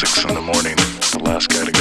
six in the morning, the last guy to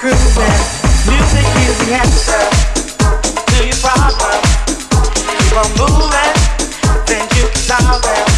Music is the answer to your problem. Keep on moving, then you can solve it.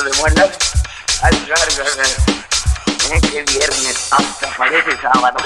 eso de buenas. Ay, ay, qué viernes, hasta parece sábado.